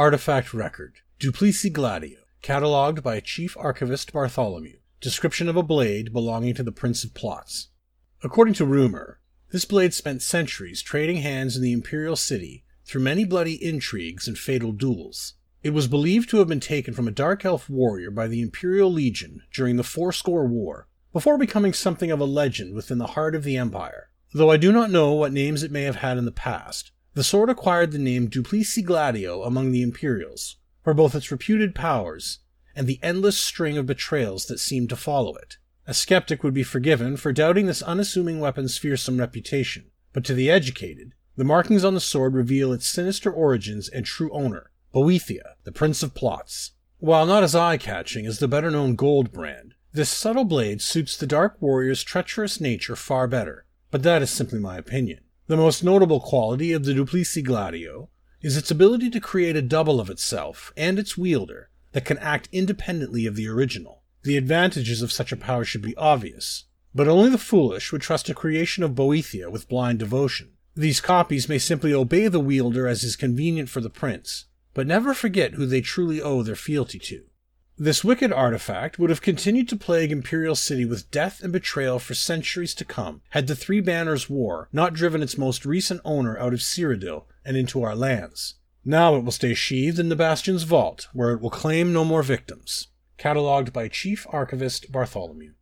Artifact Record Duplici Gladio, catalogued by Chief Archivist Bartholomew. Description of a blade belonging to the Prince of Plots. According to rumor, this blade spent centuries trading hands in the Imperial City through many bloody intrigues and fatal duels. It was believed to have been taken from a Dark Elf warrior by the Imperial Legion during the Fourscore War, before becoming something of a legend within the heart of the Empire. Though I do not know what names it may have had in the past, the sword acquired the name Duplici Gladio among the Imperials, for both its reputed powers and the endless string of betrayals that seemed to follow it. A skeptic would be forgiven for doubting this unassuming weapon's fearsome reputation, but to the educated, the markings on the sword reveal its sinister origins and true owner, Boethiah, the Prince of Plots. While not as eye catching as the better known Goldbrand, this subtle blade suits the Dark Warrior's treacherous nature far better, but that is simply my opinion. The most notable quality of the Duplici Gladio is its ability to create a double of itself and its wielder that can act independently of the original. The advantages of such a power should be obvious, but only the foolish would trust a creation of Boethiah with blind devotion. These copies may simply obey the wielder as is convenient for the prince, but never forget who they truly owe their fealty to. This wicked artifact would have continued to plague Imperial City with death and betrayal for centuries to come had the Three Banners War not driven its most recent owner out of Cyrodiil and into our lands. Now it will stay sheathed in the Bastion's vault, where it will claim no more victims. Catalogued by Chief Archivist Bartholomew.